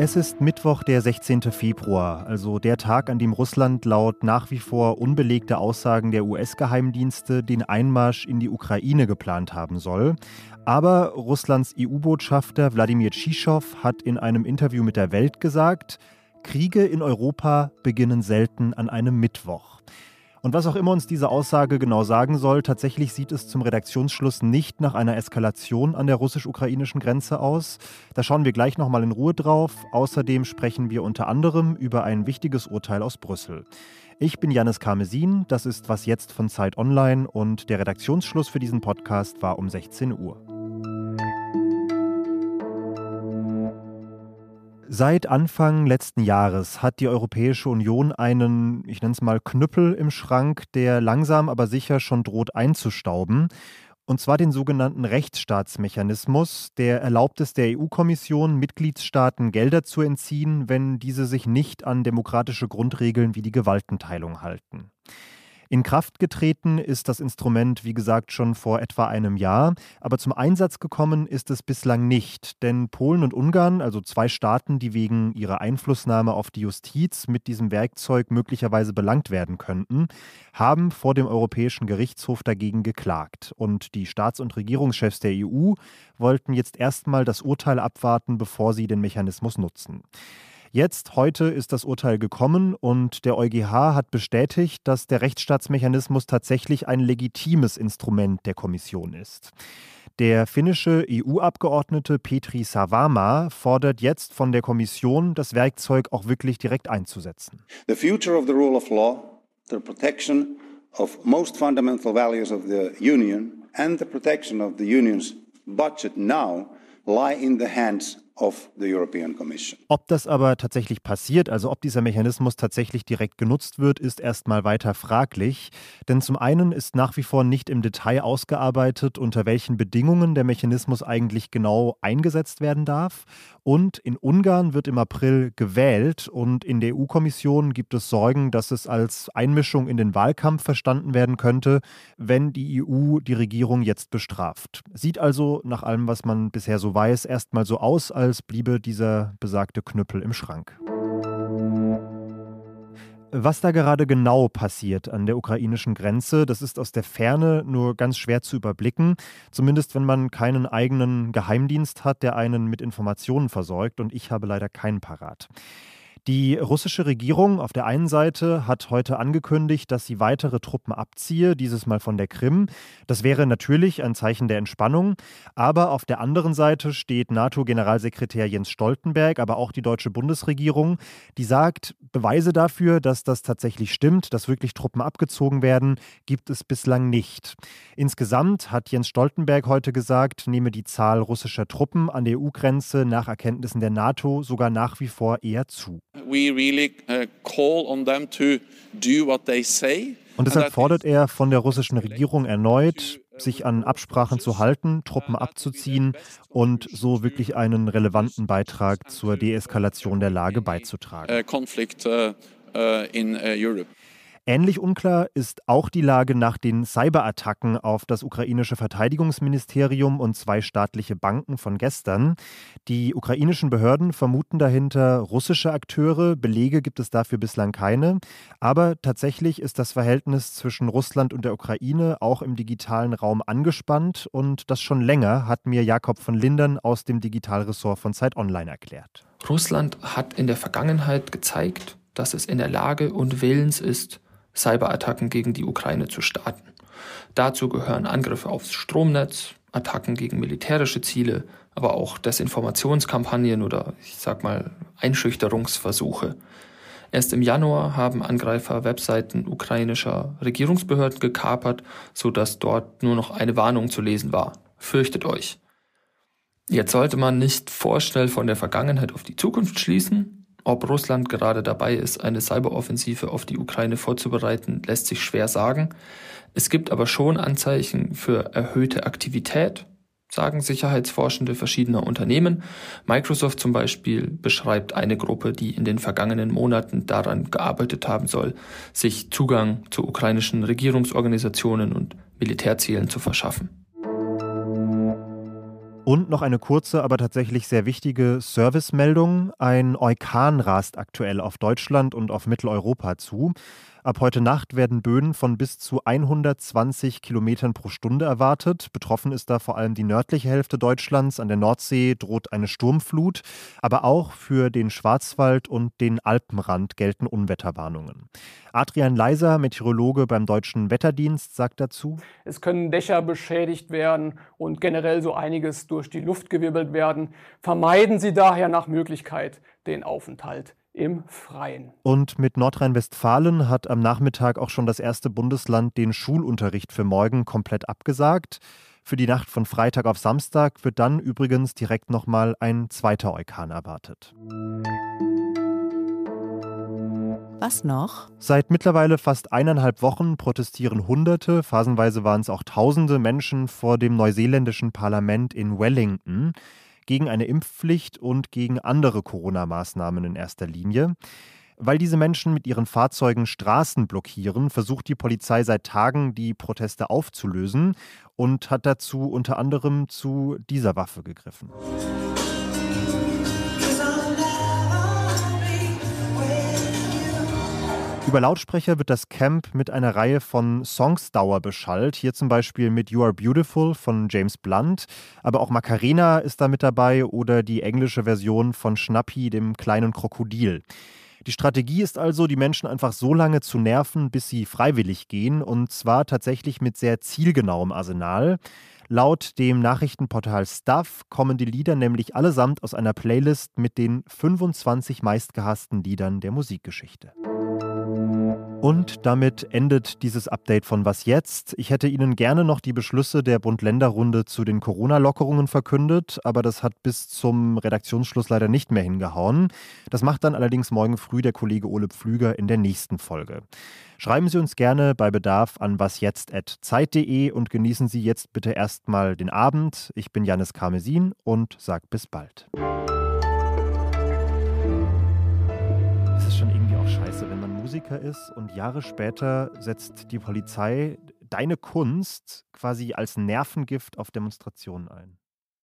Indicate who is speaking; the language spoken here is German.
Speaker 1: Es ist Mittwoch, der 16. Februar, also der Tag, an dem Russland laut nach wie vor unbelegter Aussagen der US-Geheimdienste den Einmarsch in die Ukraine geplant haben soll. Aber Russlands EU-Botschafter Wladimir Tschischow hat in einem Interview mit der Welt gesagt, Kriege in Europa beginnen selten an einem Mittwoch. Und was auch immer uns diese Aussage genau sagen soll, tatsächlich sieht es zum Redaktionsschluss nicht nach einer Eskalation an der russisch-ukrainischen Grenze aus. Da schauen wir gleich nochmal in Ruhe drauf. Außerdem sprechen wir unter anderem über ein wichtiges Urteil aus Brüssel. Ich bin Janis Karmesin, das ist Was jetzt von Zeit Online und der Redaktionsschluss für diesen Podcast war um 16 Uhr. Seit Anfang letzten Jahres hat die Europäische Union einen, ich nenne es mal, Knüppel im Schrank, der langsam aber sicher schon droht einzustauben. Und zwar den sogenannten Rechtsstaatsmechanismus, der erlaubt es der EU-Kommission, Mitgliedstaaten Gelder zu entziehen, wenn diese sich nicht an demokratische Grundregeln wie die Gewaltenteilung halten. In Kraft getreten ist das Instrument, wie gesagt, schon vor etwa einem Jahr, aber zum Einsatz gekommen ist es bislang nicht, denn Polen und Ungarn, also zwei Staaten, die wegen ihrer Einflussnahme auf die Justiz mit diesem Werkzeug möglicherweise belangt werden könnten, haben vor dem Europäischen Gerichtshof dagegen geklagt. Und die Staats- und Regierungschefs der EU wollten jetzt erstmal das Urteil abwarten, bevor sie den Mechanismus nutzen. Jetzt, heute ist das Urteil gekommen und der EuGH hat bestätigt, dass der Rechtsstaatsmechanismus tatsächlich ein legitimes Instrument der Kommission ist. Der finnische EU-Abgeordnete Petri Savama fordert jetzt von der Kommission, das Werkzeug auch wirklich direkt einzusetzen.
Speaker 2: The future of the rule of law, the protection of most fundamental values of the Union and the protection of the Union's budget now lie in the hands ob
Speaker 1: das aber tatsächlich passiert, also ob dieser Mechanismus tatsächlich direkt genutzt wird, ist erstmal weiter fraglich. Denn zum einen ist nach wie vor nicht im Detail ausgearbeitet, unter welchen Bedingungen der Mechanismus eigentlich genau eingesetzt werden darf. Und in Ungarn wird im April gewählt und in der EU-Kommission gibt es Sorgen, dass es als Einmischung in den Wahlkampf verstanden werden könnte, wenn die EU die Regierung jetzt bestraft. Sieht also nach allem, was man bisher so weiß, erstmal so aus, als als bliebe dieser besagte Knüppel im Schrank. Was da gerade genau passiert an der ukrainischen Grenze, das ist aus der Ferne nur ganz schwer zu überblicken, zumindest wenn man keinen eigenen Geheimdienst hat, der einen mit Informationen versorgt, und ich habe leider keinen parat. Die russische Regierung auf der einen Seite hat heute angekündigt, dass sie weitere Truppen abziehe, dieses Mal von der Krim. Das wäre natürlich ein Zeichen der Entspannung. Aber auf der anderen Seite steht NATO-Generalsekretär Jens Stoltenberg, aber auch die deutsche Bundesregierung, die sagt, Beweise dafür, dass das tatsächlich stimmt, dass wirklich Truppen abgezogen werden, gibt es bislang nicht. Insgesamt hat Jens Stoltenberg heute gesagt, nehme die Zahl russischer Truppen an der EU-Grenze nach Erkenntnissen der NATO sogar nach wie vor eher zu. We really uh, call on them to do what they say. Und deshalb fordert er von der russischen Regierung erneut, sich an Absprachen zu halten, Truppen abzuziehen und so wirklich einen relevanten Beitrag zur Deeskalation der Lage beizutragen. Ähnlich unklar ist auch die Lage nach den Cyberattacken auf das ukrainische Verteidigungsministerium und zwei staatliche Banken von gestern. Die ukrainischen Behörden vermuten dahinter russische Akteure. Belege gibt es dafür bislang keine. Aber tatsächlich ist das Verhältnis zwischen Russland und der Ukraine auch im digitalen Raum angespannt. Und das schon länger, hat mir Jakob von Lindern aus dem Digitalressort von Zeit Online erklärt.
Speaker 3: Russland hat in der Vergangenheit gezeigt, dass es in der Lage und willens ist, Cyberattacken gegen die Ukraine zu starten. Dazu gehören Angriffe aufs Stromnetz, Attacken gegen militärische Ziele, aber auch Desinformationskampagnen oder ich sag mal Einschüchterungsversuche. Erst im Januar haben Angreifer Webseiten ukrainischer Regierungsbehörden gekapert, sodass dort nur noch eine Warnung zu lesen war. Fürchtet euch. Jetzt sollte man nicht vorschnell von der Vergangenheit auf die Zukunft schließen, ob Russland gerade dabei ist, eine Cyberoffensive auf die Ukraine vorzubereiten, lässt sich schwer sagen. Es gibt aber schon Anzeichen für erhöhte Aktivität, sagen Sicherheitsforschende verschiedener Unternehmen. Microsoft zum Beispiel beschreibt eine Gruppe, die in den vergangenen Monaten daran gearbeitet haben soll, sich Zugang zu ukrainischen Regierungsorganisationen und Militärzielen zu verschaffen.
Speaker 1: Und noch eine kurze, aber tatsächlich sehr wichtige Servicemeldung. Ein Orkan rast aktuell auf Deutschland und auf Mitteleuropa zu. Ab heute Nacht werden Böen von bis zu 120 Kilometern pro Stunde erwartet. Betroffen ist da vor allem die nördliche Hälfte Deutschlands. An der Nordsee droht eine Sturmflut. Aber auch für den Schwarzwald und den Alpenrand gelten Unwetterwarnungen. Adrian Leiser, Meteorologe beim Deutschen Wetterdienst, sagt dazu:
Speaker 4: Es können Dächer beschädigt werden und generell so einiges durch die Luft gewirbelt werden. Vermeiden Sie daher nach Möglichkeit den Aufenthalt im Freien.
Speaker 1: Und mit Nordrhein-Westfalen hat am Nachmittag auch schon das erste Bundesland den Schulunterricht für morgen komplett abgesagt. Für die Nacht von Freitag auf Samstag wird dann übrigens direkt nochmal ein zweiter Orkan erwartet.
Speaker 5: Was noch?
Speaker 1: Seit mittlerweile fast eineinhalb Wochen protestieren Hunderte, phasenweise waren es auch Tausende Menschen vor dem neuseeländischen Parlament in Wellington gegen eine Impfpflicht und gegen andere Corona-Maßnahmen in erster Linie. Weil diese Menschen mit ihren Fahrzeugen Straßen blockieren, versucht die Polizei seit Tagen, die Proteste aufzulösen und hat dazu unter anderem zu dieser Waffe gegriffen. Über Lautsprecher wird das Camp mit einer Reihe von Songs dauerbeschallt. Hier zum Beispiel mit You Are Beautiful von James Blunt. Aber auch Macarena ist da mit dabei oder die englische Version von Schnappi, dem kleinen Krokodil. Die Strategie ist also, die Menschen einfach so lange zu nerven, bis sie freiwillig gehen. Und zwar tatsächlich mit sehr zielgenauem Arsenal. Laut dem Nachrichtenportal Stuff kommen die Lieder nämlich allesamt aus einer Playlist mit den 25 meistgehassten Liedern der Musikgeschichte. Und damit endet dieses Update von Was jetzt? Ich hätte Ihnen gerne noch die Beschlüsse der Bund-Länder-Runde zu den Corona-Lockerungen verkündet, aber das hat bis zum Redaktionsschluss leider nicht mehr hingehauen. Das macht dann allerdings morgen früh der Kollege Ole Pflüger in der nächsten Folge. Schreiben Sie uns gerne bei Bedarf an wasjetzt.zeit.de und genießen Sie jetzt bitte erstmal den Abend. Ich bin Janis Karmesin und sag bis bald. Musiker ist und Jahre später setzt die Polizei deine Kunst quasi als Nervengift auf Demonstrationen ein.